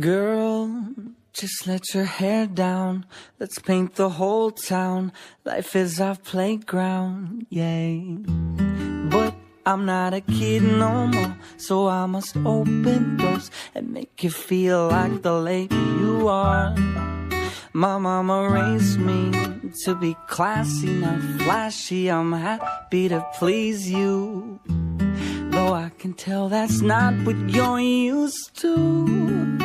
Girl, just let your hair down. Let's paint the whole town. Life is our playground, yay. But I'm not a kid no more, so I must open doors and make you feel like the lady you are. My mama raised me to be classy, not flashy. I'm happy to please you. Though I can tell that's not what you're used to.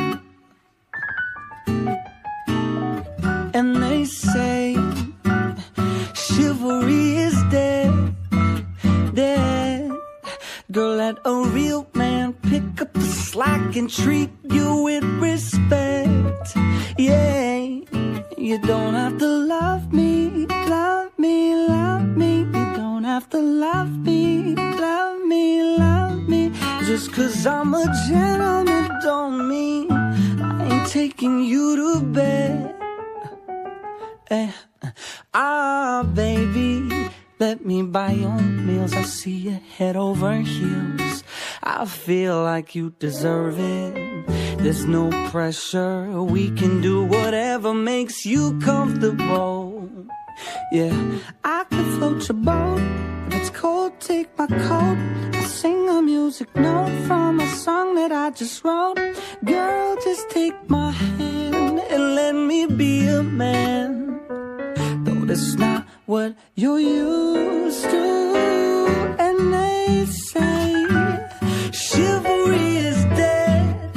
Girl, let a real man pick up the slack and treat you with respect. Yeah, you don't have to love me, love me, love me. You don't have to love me, love me, love me. Just cause I'm a gentleman don't mean I ain't taking you to bed. Eh, ah, baby, let me buy your meals. I see you head over heels. I feel like you deserve it. There's no pressure. We can do whatever makes you comfortable. Yeah, I could float your boat. If it's cold, take my coat. I'll sing a music note from a song that I just wrote. Girl, just take my hand and let me be a man. Though that's not what you're used to. And they say chivalry is dead,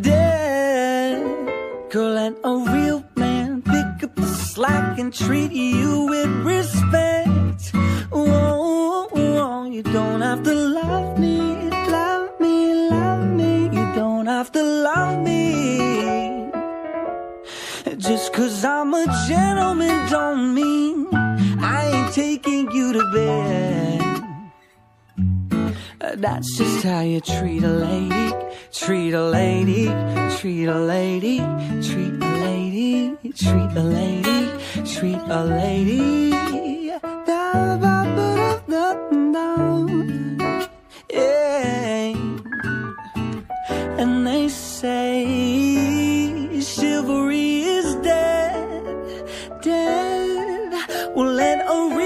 dead. Girl, let a real man pick up the slack and treat you with respect. Whoa, whoa, you don't have to love me, love me, love me. You don't have to love me. Just cause I'm a gentleman don't mean taking you to bed. Uh, That's just how you treat a lady, treat a lady, treat a lady, treat a lady, treat a lady, treat a lady. Yeah. And they say chivalry is dead, dead. Well, let a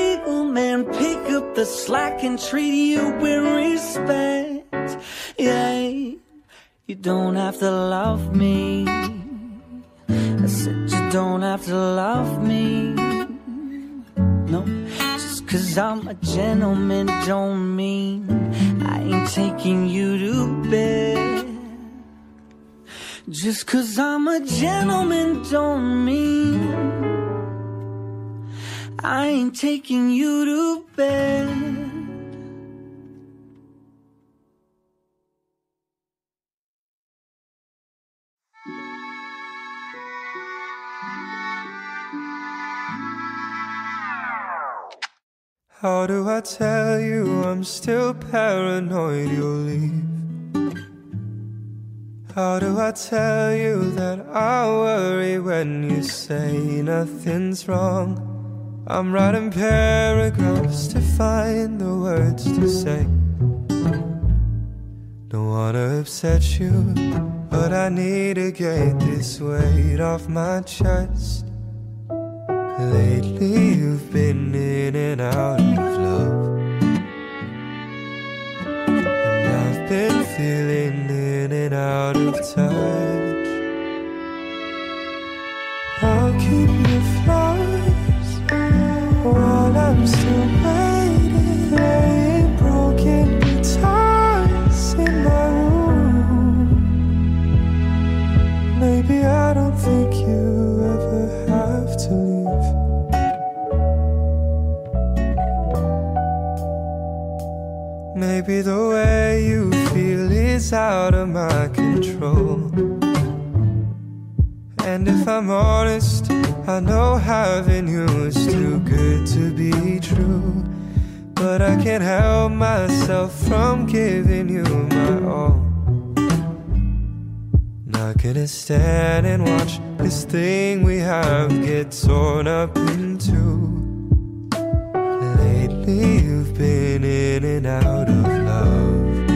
man pick up the slack and treat you with respect. Yeah, you don't have to love me. I said you don't have to love me. No, just cause I'm a gentleman don't mean I ain't taking you to bed. Just cause I'm a gentleman don't mean I ain't taking you to bed. How do I tell you I'm still paranoid you'll leave? How do I tell you that I worry when you say nothing's wrong? I'm writing paragraphs to find the words to say. Don't wanna upset you, but I need to get this weight off my chest. Lately, you've been in and out of love. And I've been feeling in and out of touch. Maybe I don't think you ever have to leave Maybe the way you feel is out of my control. And if I'm honest, I know having you is too good to be true. But I can't help myself from giving you my all. Not gonna stand and watch this thing we have get torn up into. Lately, you've been in and out of love.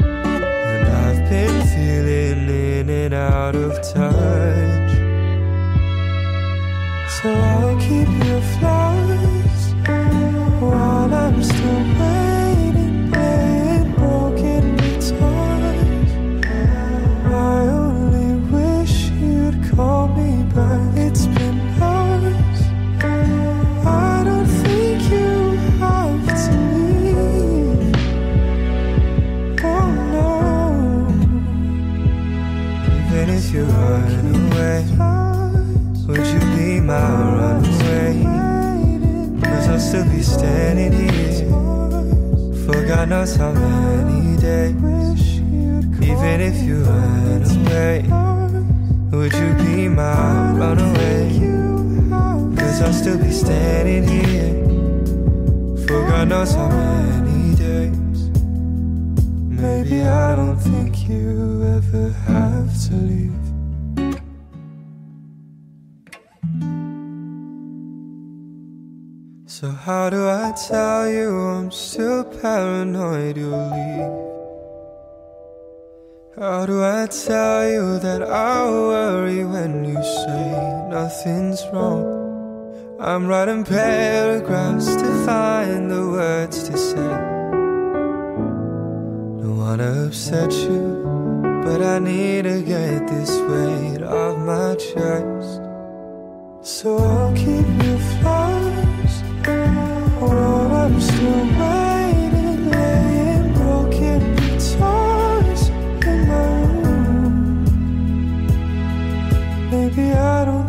And I've been feeling in and out of touch. So I'll keep your flowers while I'm still waiting. paranoid you'll leave. How do I tell you that I'll worry when you say nothing's wrong? I'm writing paragraphs to find the words to say. Don't wanna upset you, but I need to get this weight off my chest. So I'll keep you close while I'm still. I don't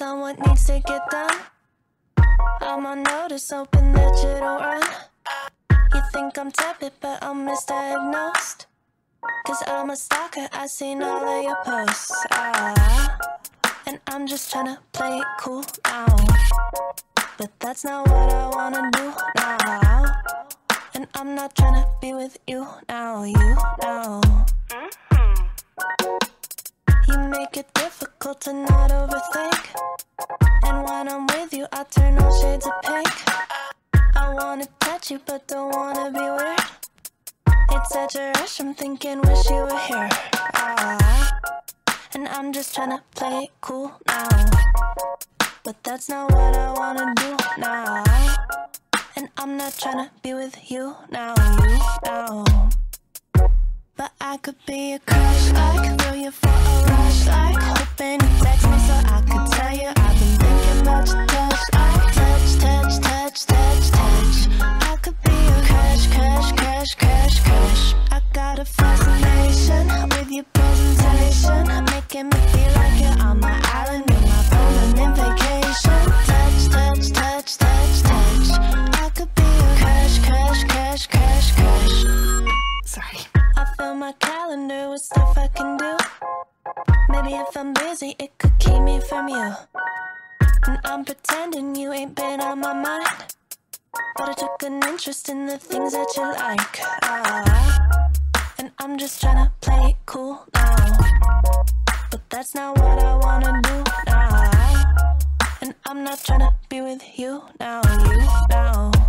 what needs to get done. I'm on notice, hoping that you don't run. You think I'm tepid, but I'm misdiagnosed. Cause I'm a stalker, I seen all of your posts. Ah, and I'm just tryna play it cool now. But that's not what I wanna do now. And I'm not tryna be with you now, you now. You make it difficult to not overthink. And when I'm with you, I turn all shades of pink. I wanna touch you, but don't wanna be weird. It's such a rush, I'm thinking, wish you were here. Ah, and I'm just tryna play it cool now. But that's not what I wanna do now. And I'm not tryna be with you now, you now. But I could be a crush. Like Throw you for a rush. Like Hoping you text me so I could tell you I've been thinking about your touch. Like Touch, touch, touch, touch, touch. I could be a crush, crush, crush, crush, crush. I got a fascination with your presentation Making me feel like you're on my island You're my permanent vacation. Touch, touch, touch, touch, touch. I could be a crush, crush, crush, crush, crush. Sorry. Fill my calendar with stuff I can do. Maybe if I'm busy, it could keep me from you. And I'm pretending you ain't been on my mind. But I took an interest in the things that you like. Ah, and I'm just trying to play it cool now. But that's not what I wanna do now. And I'm not trying to be with you now, you now.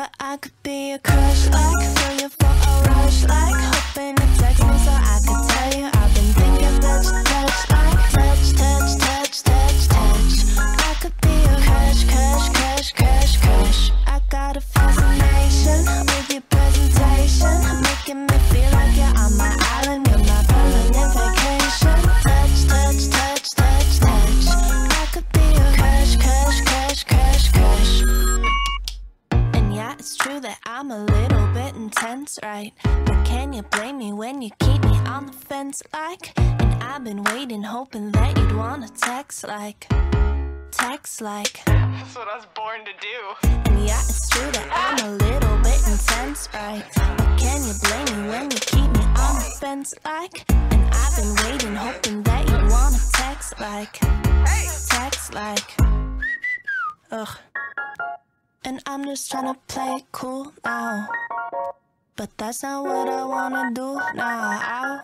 But I could be a crush. Like Throw you for a rush. Like not what I wanna do now.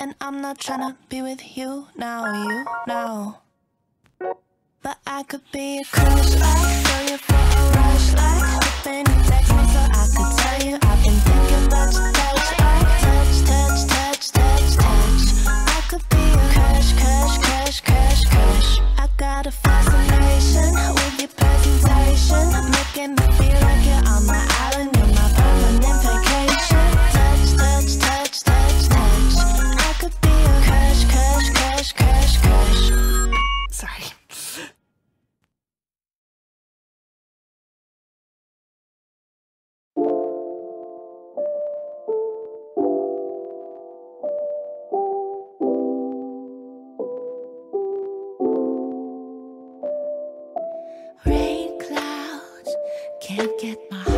And I'm not tryna be with you now, you now. But I could be a crush like Throw you for a rush like Hoping you text me so I could tell you I've been thinking about your touch like Touch, touch, touch, touch, touch. I could be a crush, crush, crush, crush, crush. I got a fascination with your presentation. Making me feel like you're on my island You're my permanent vacation can't get my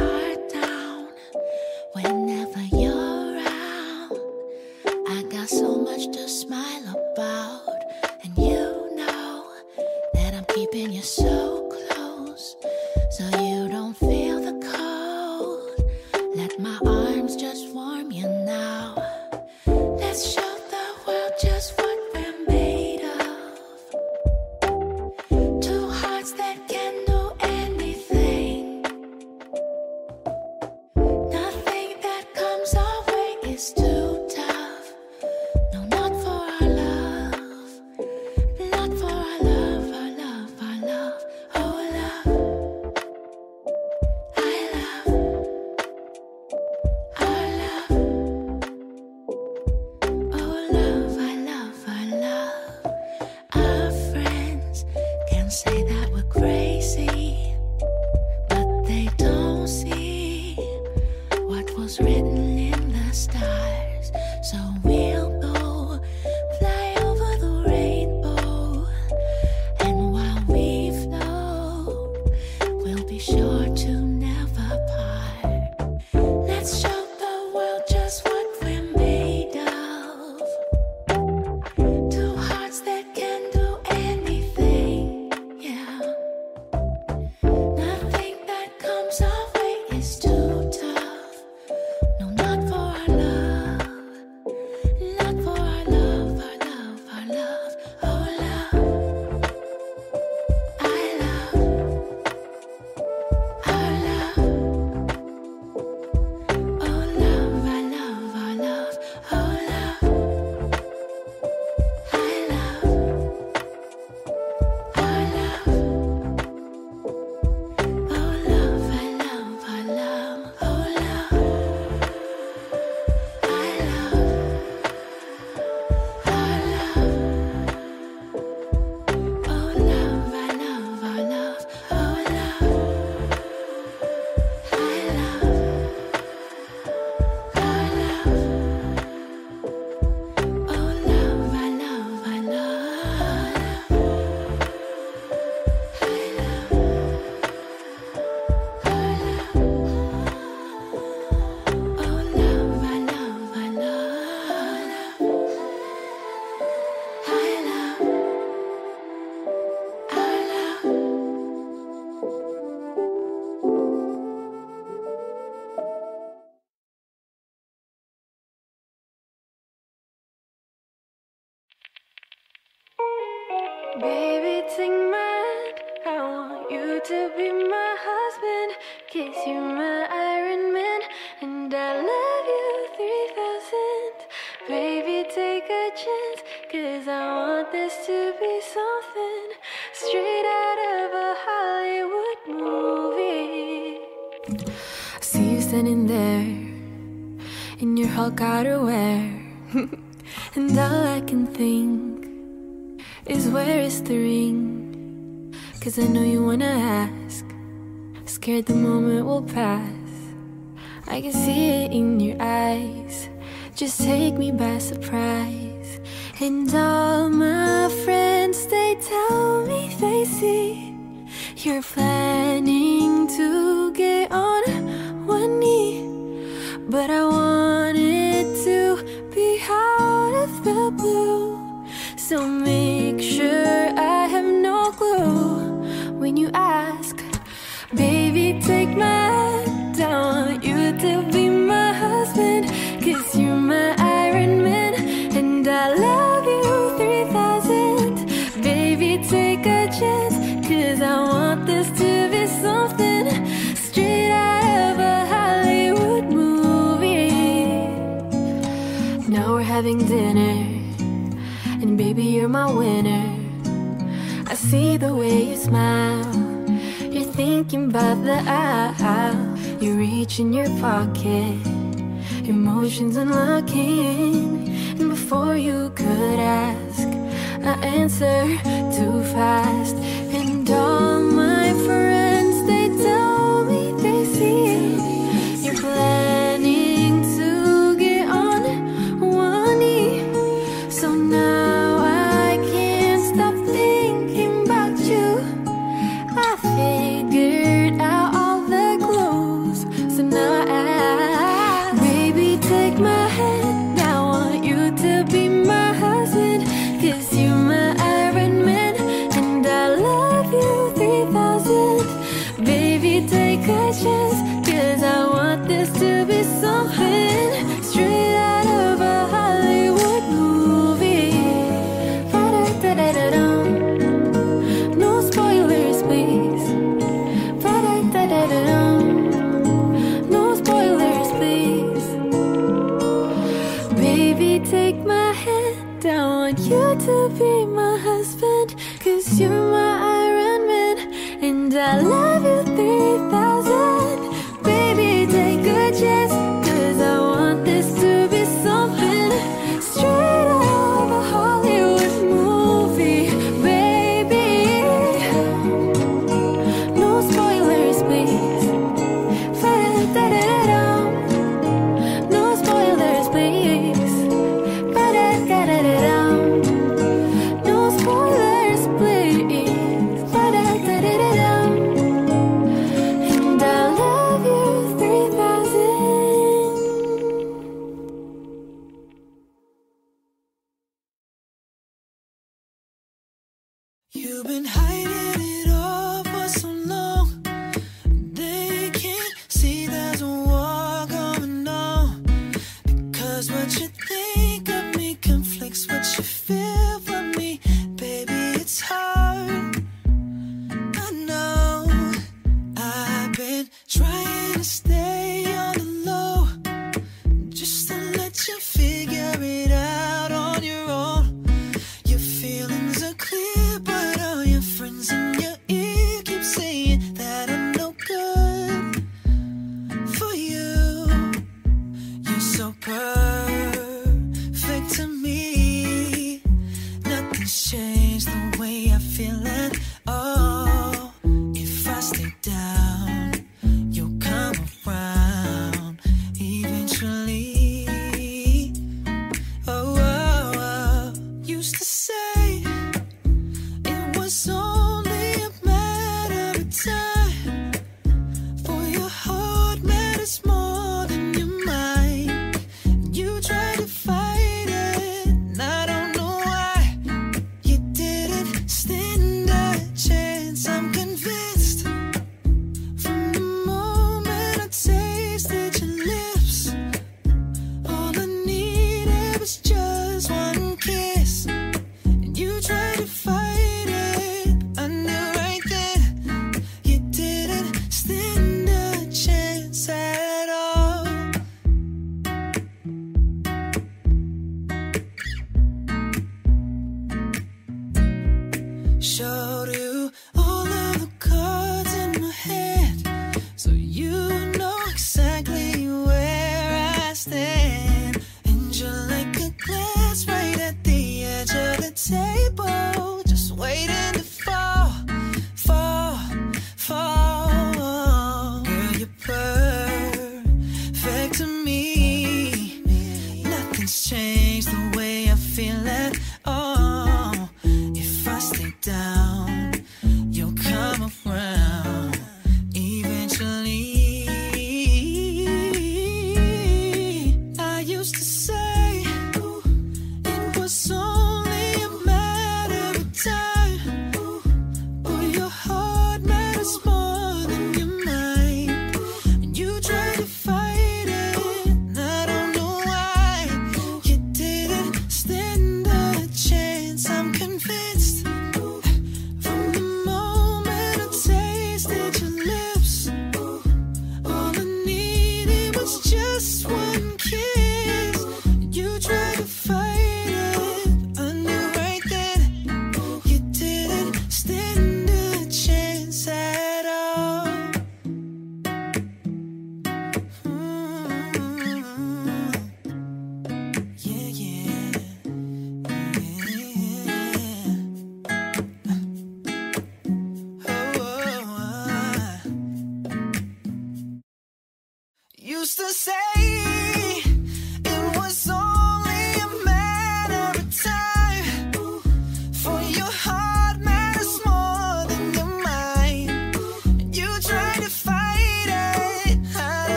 You wanna ask. Scared the moment will pass. I can see it in your eyes. Just take me by surprise. And all my friends, they tell me they see you're planning to get on one knee. But I wanted to be out of the blue. So maybe. you're my winner. I see the way you smile. You're thinking about the aisle. You reach in your pocket. Emotions unlocking. And before you could ask, I answer too fast. And all my friends. 见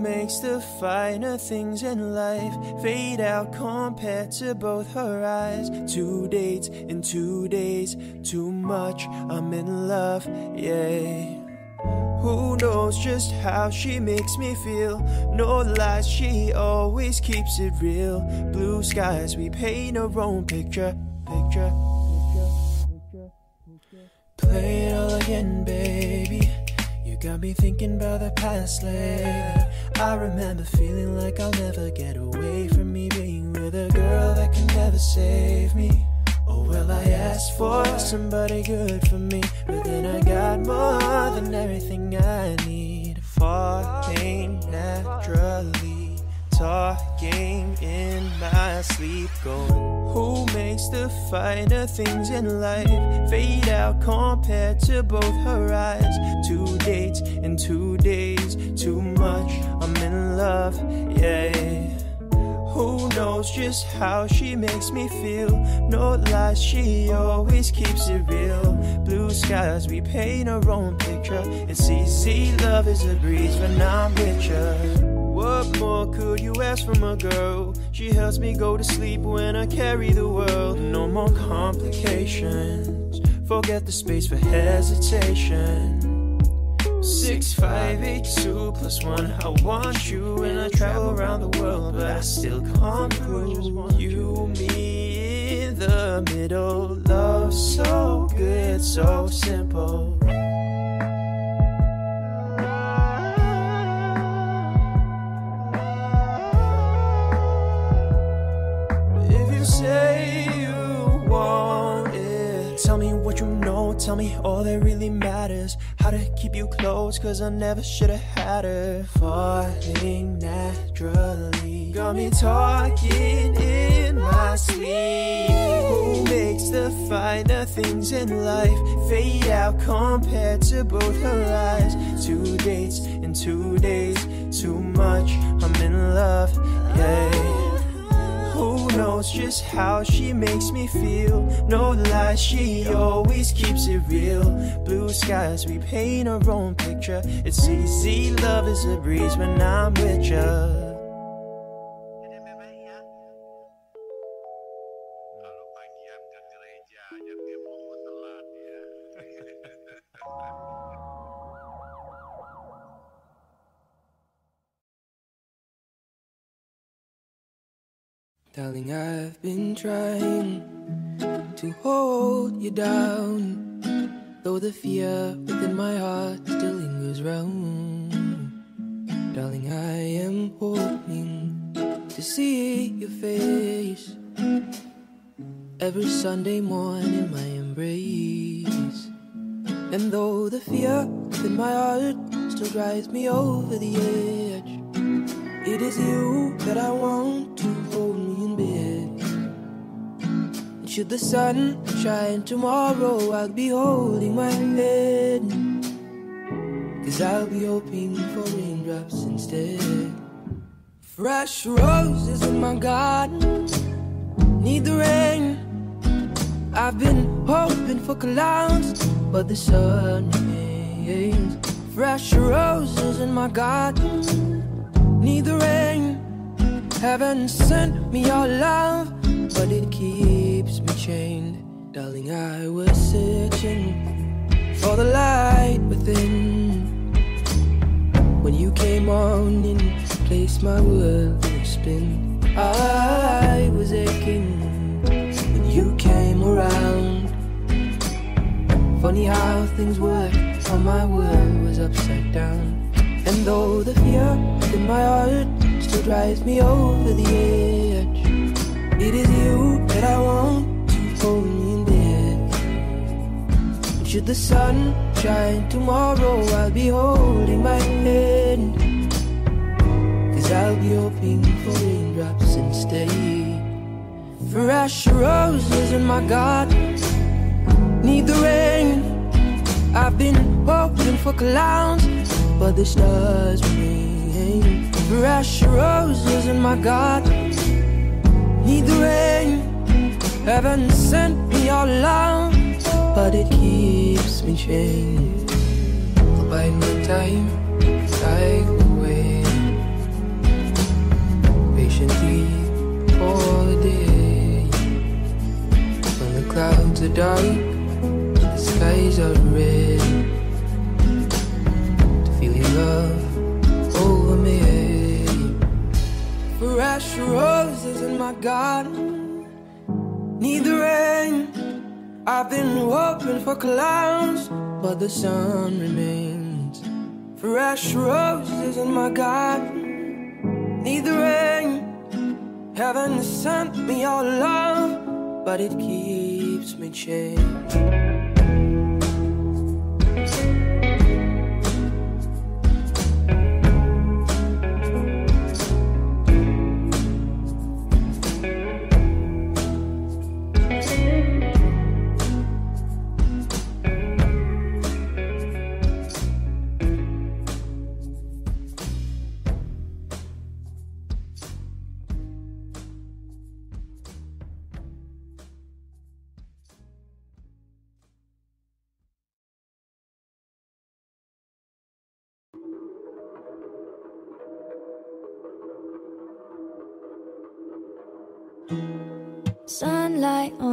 makes the finer things in life fade out compared to both her eyes? Two dates in two days, too much. I'm in love, yeah. Who knows just how she makes me feel? No lies, she always keeps it real. Blue skies, we paint our own picture, picture, picture, picture. picture. Play it all again, baby. Got me thinking about the past lately. I remember feeling like I'll never get away from me being with a girl that can never save me. Oh well, I asked for somebody good for me, but then I got more than everything I need. Falling naturally, talking in my sleep, going. Who makes the finer things in life fade out compared to both her eyes? Two dates in two days, too much. I'm in love, yeah. Who knows just how she makes me feel? No lies, she always keeps it real. Blue skies, we paint our own picture. It's easy, love is a breeze when I'm with you. What more could you ask from a girl? She helps me go to sleep when I carry the world. No more complications. Forget the space for hesitation. Six, five, eight, two plus one. I want you and I travel around the world, but I still come through. You, me in the middle. Love so good, so simple. Tell me all that really matters. How to keep you close, cause I never should have had her. Falling naturally, got me talking in my sleep. Who makes the finer things in life fade out compared to both her eyes? Two dates in two days, too much. I'm in love, yeah. Knows just how she makes me feel? No lies, she always keeps it real. Blue skies, we paint our own picture. It's easy, love is a breeze when I'm with ya. Darling, I've been trying to hold you down, though the fear within my heart still lingers round. Darling, I am hoping to see your face every Sunday morning in my embrace. And though the fear within my heart still drives me over the edge, it is you that I want to hold me in bed. And should the sun shine tomorrow, I'll be holding my head. Cause I'll be hoping for raindrops instead. Fresh roses in my garden, need the rain. I've been hoping for clouds, but the sun remains. Fresh roses in my garden, need the rain. Heaven sent me your love, but it keeps me chained. Darling, I was searching for the light within. When you came on in, placed my world in a spin. I was aching when you came around. Funny how things work, how my world was upside down. And though the fear in my heart still drives me over the edge, it is you that I want to hold me in bed. Should the sun shine tomorrow, I'll be holding my hand. Cause I'll be hoping for raindrops instead. Fresh roses in my garden need the rain. I've been hoping for clouds, but the stars remain. Fresh roses in my garden need the rain. Heaven sent me your love, but it keeps me chained. Bide my time, I wait patiently for the day when the clouds are dark the skies are red to feel your love over me. Fresh roses in my garden need the rain. I've been hoping for clouds, but the sun remains. Fresh roses in my garden need the rain. Heaven sent me your love, but it keeps me chained.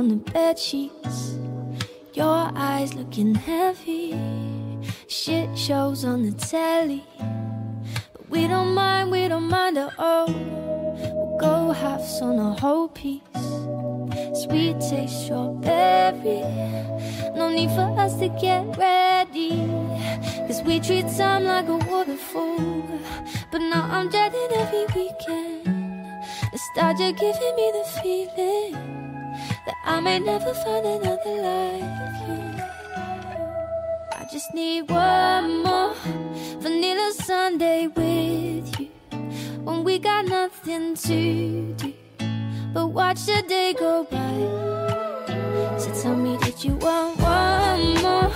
The bed sheets. Your eyes looking heavy. Shit shows on the telly. But we don't mind, we don't mind at all. We'll go halves on a whole piece. Sweet taste strawberry. No need for us to get ready. Cause we treat time like a waterfall. But now I'm dreading every weekend. Nostalgia giving me the feeling I may never find another like you. I just need one more vanilla Sunday with you when we got nothing to do but watch the day go by. So tell me, did you want one more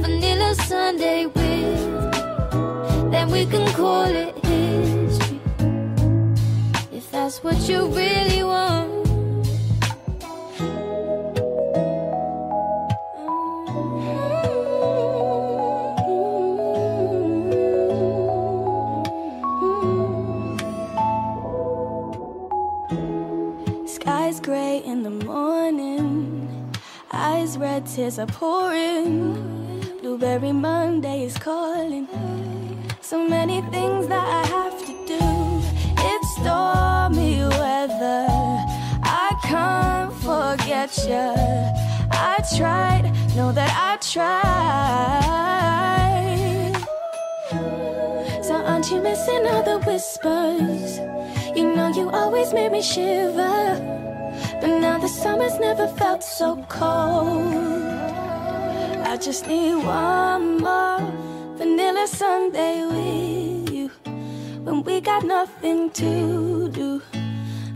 vanilla Sunday with me? Then we can call it history if that's what you really want. Tears are pouring. Blueberry Monday is calling. So many things that I have to do. It's stormy weather. I can't forget you. I tried, know that I tried. So aren't you missing all the whispers? You know you always made me shiver. But now the summer's never felt so cold. I just need one more vanilla Sunday with you. When we got nothing to do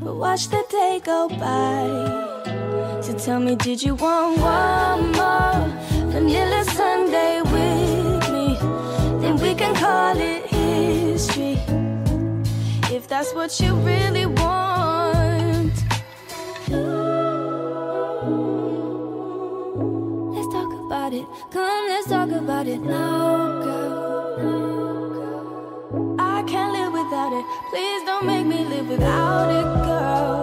but watch the day go by. So tell me, did you want one more vanilla Sunday with me? Then we can call it history. If that's what you really want. Let's talk about it. Come, let's talk about it now, girl. I can't live without it. Please don't make me live without it, girl.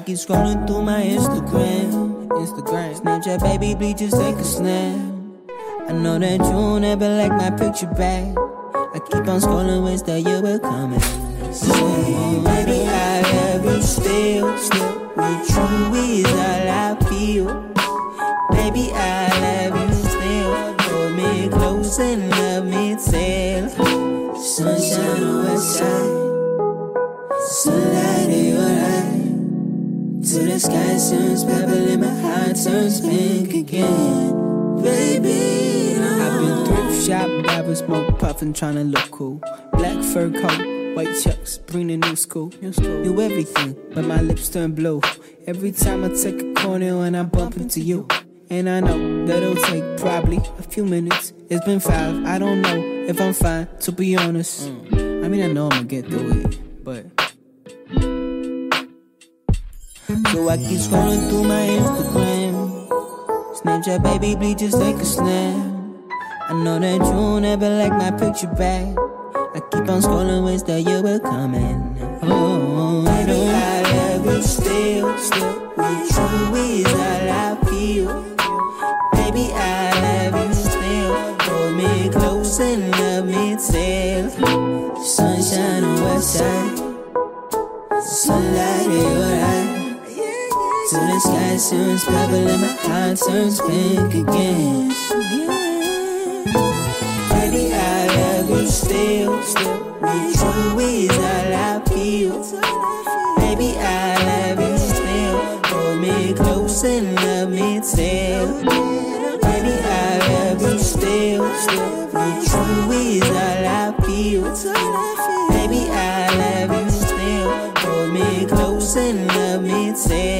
I keep scrolling through my Instagram. Instagram. Snapchat, baby, please just take a snap. I know that you never like my picture back. I keep on scrolling, wish that you were coming. So, baby, I love you still. Still, with you is all I feel. Baby, I love you still. Hold me close and love me till. Sunshine on Till the sky turns purple and my heart turns pink again. Baby, I've been thrift shop, dabbing, smoke, puffin', tryna look cool. Black fur coat, white chucks, bring the new school. New everything, but my lips turn blue. Every time I take a corner and I bump into you. And I know that it'll take probably a few minutes. It's been five, I don't know if I'm fine, to be honest. Mm. I mean, I know I'ma get through it, but. So I keep scrolling through my Instagram. Snapchat, baby, please just take a snap. I know that you never like my picture back. I keep on scrolling, wish that you were coming. Oh, baby, I love you still, still. With you is all I feel. Baby, I love you still. Hold me close and love me till. Sunshine on west side. Sunlight in your eye. Till the sky turns purple and my heart turns pink again. Baby, I love you still, still. With you is all I feel. Baby, I love you still. Hold me close and love me till. Baby, I love you still, still. With you is all I feel. Baby, I love you still. Hold me close and love me till.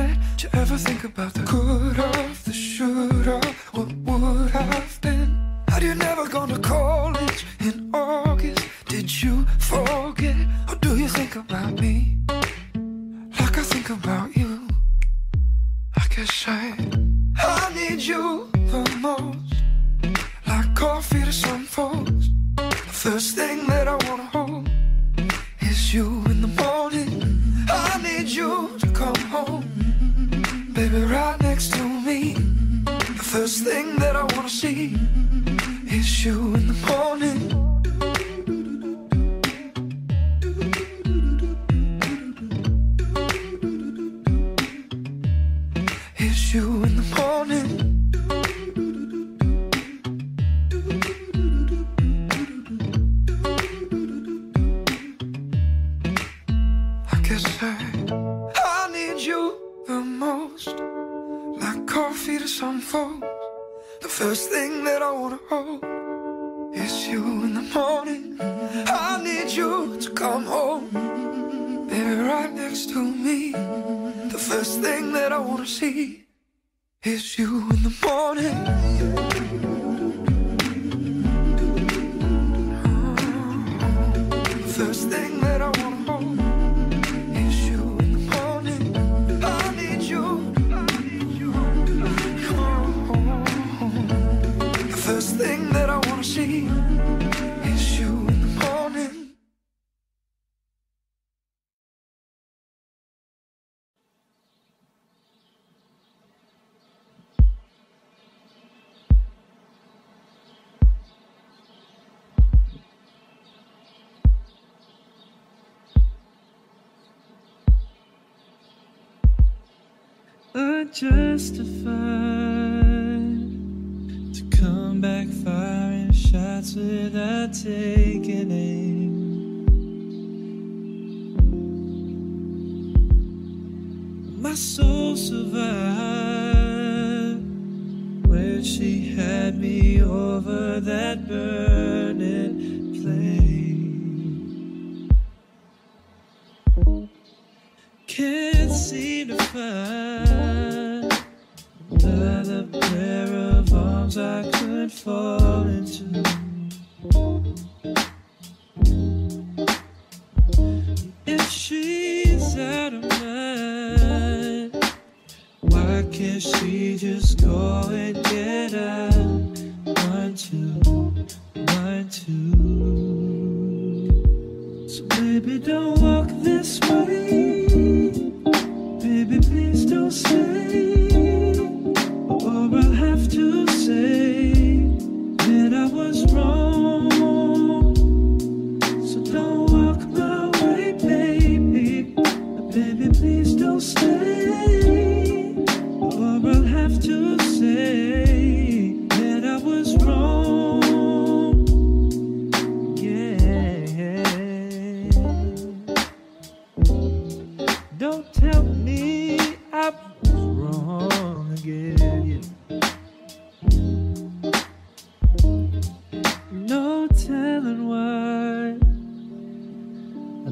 Did you ever think about the could have, the should have, what would have been? Had you never gone to college in all? justified to come back firing shots without taking aim. My soul survived.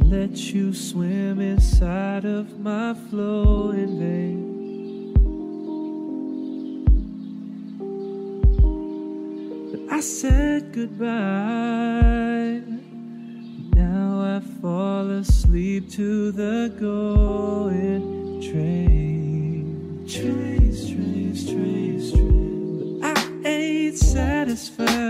let you swim inside of my flowing veins. I said goodbye. Now I fall asleep to the going train. Trace, trace, trace, train. But I ain't satisfied.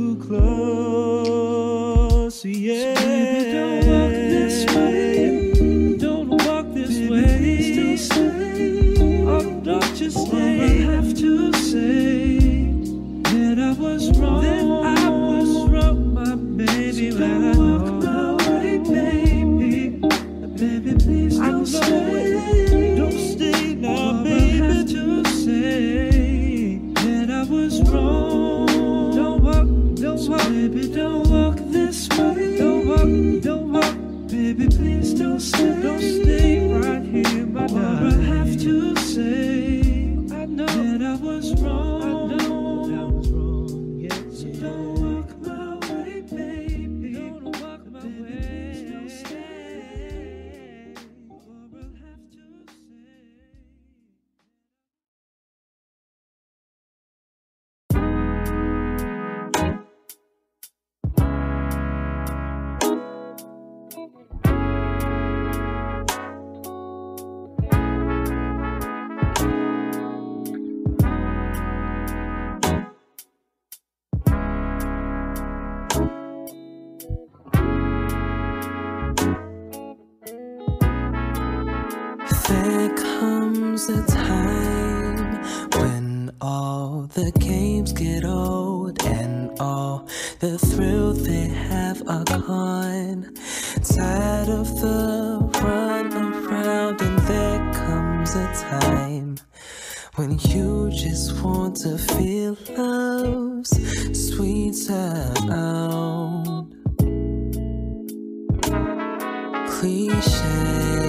too close. Yeah. cliche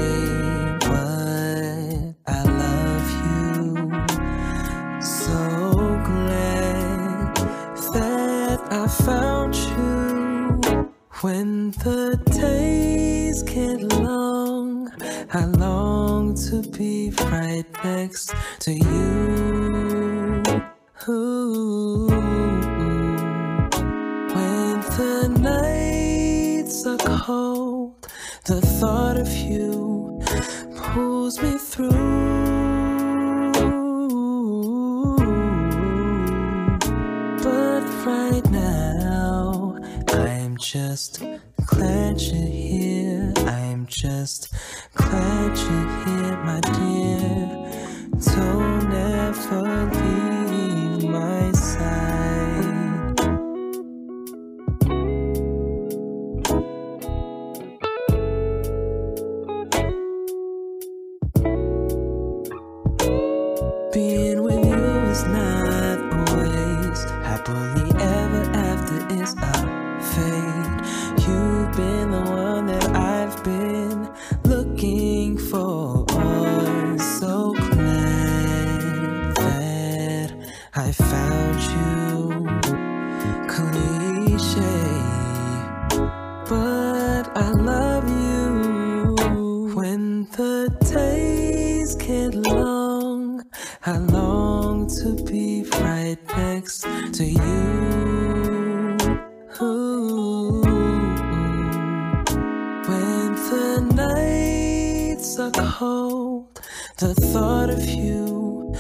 are cold. The thought of you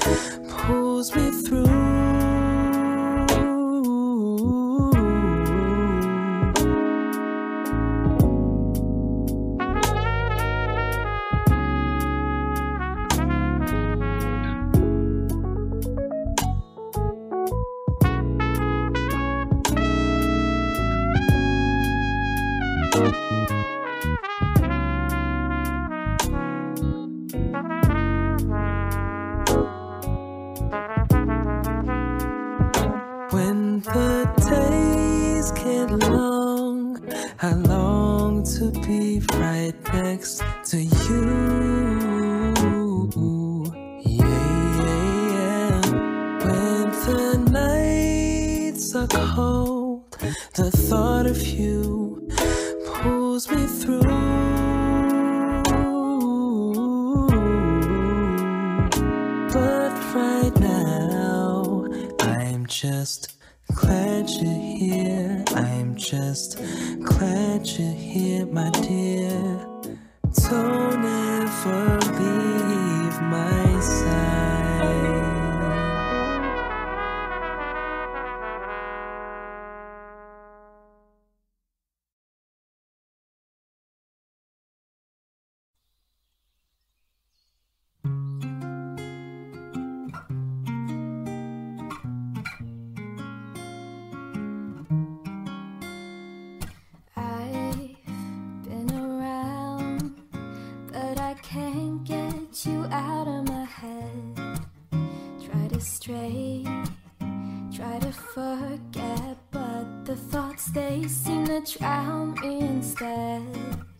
pulls me through. out of my head. Try to stray, try to forget, but the thoughts they seem to drown me instead.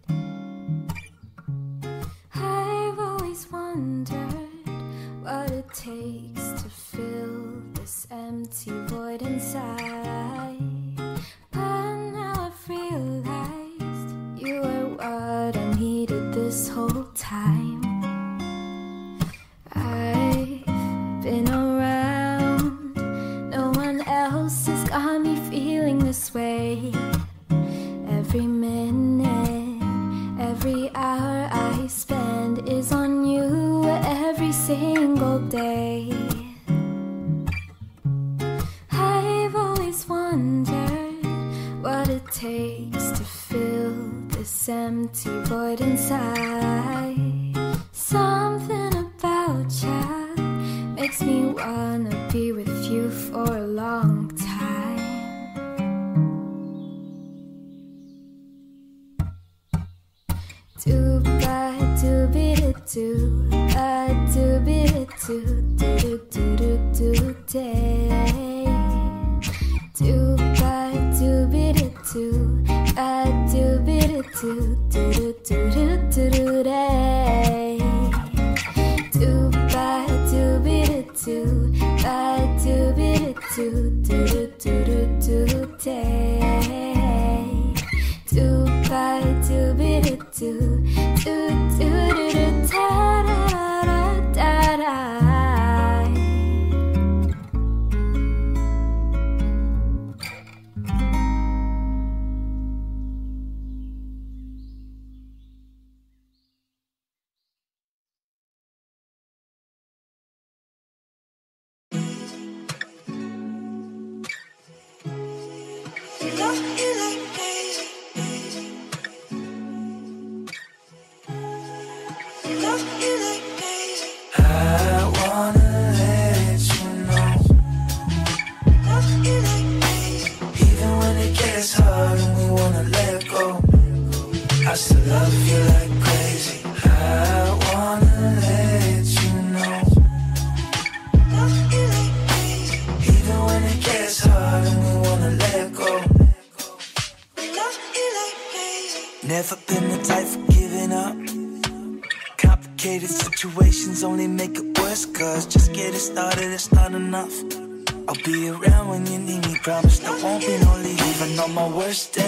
first day.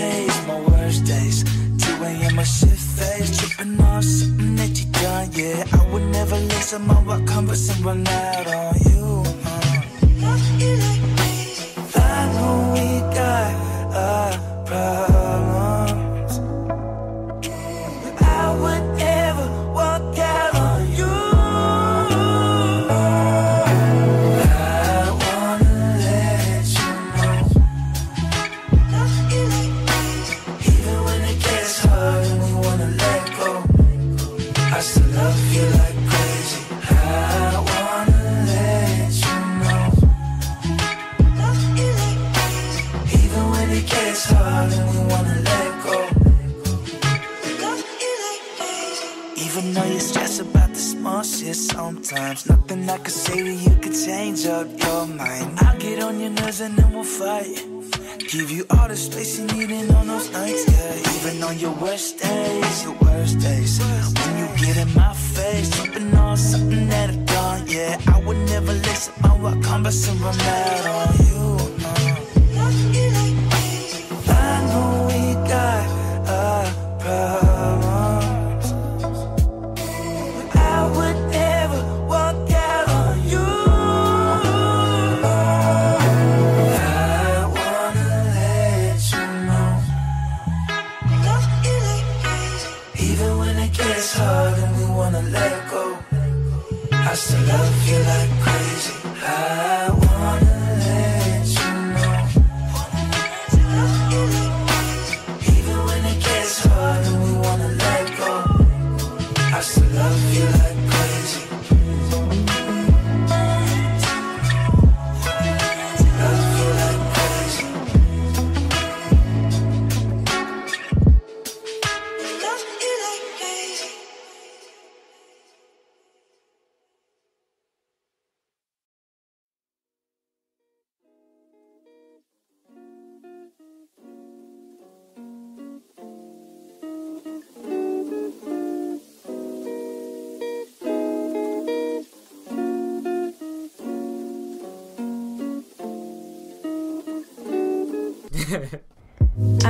Nothing I could say to you could change up your mind. I'll get on your nerves and then we'll fight. Give you all the space you need in on those nights, yeah. Even on your worst days, your worst days. When you get in my face, tripping on something that I've done, yeah. I would never listen comes and run out on you.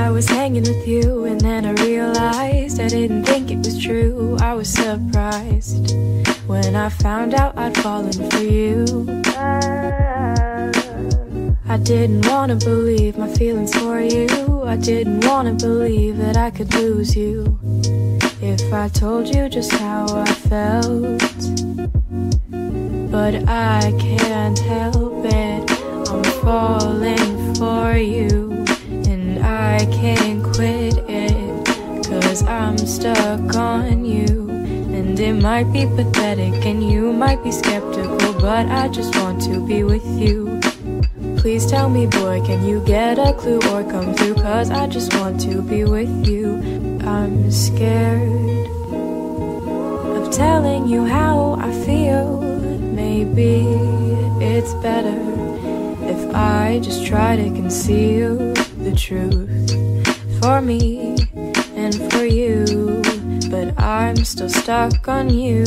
I was hanging with you, and then I realized I didn't think it was true. I was surprised when I found out I'd fallen for you. I didn't wanna believe my feelings for you. I didn't wanna believe that I could lose you. If I told you just how I felt, but I can't help it. I'm falling for you, I can't quit it. Cause I'm stuck on you. And it might be pathetic, and you might be skeptical, but I just want to be with you. Please tell me, boy, can you get a clue or come through? Cause I just want to be with you. I'm scared of telling you how I feel. Maybe it's better if I just try to conceal the truth for me and for you. But I'm still stuck on you.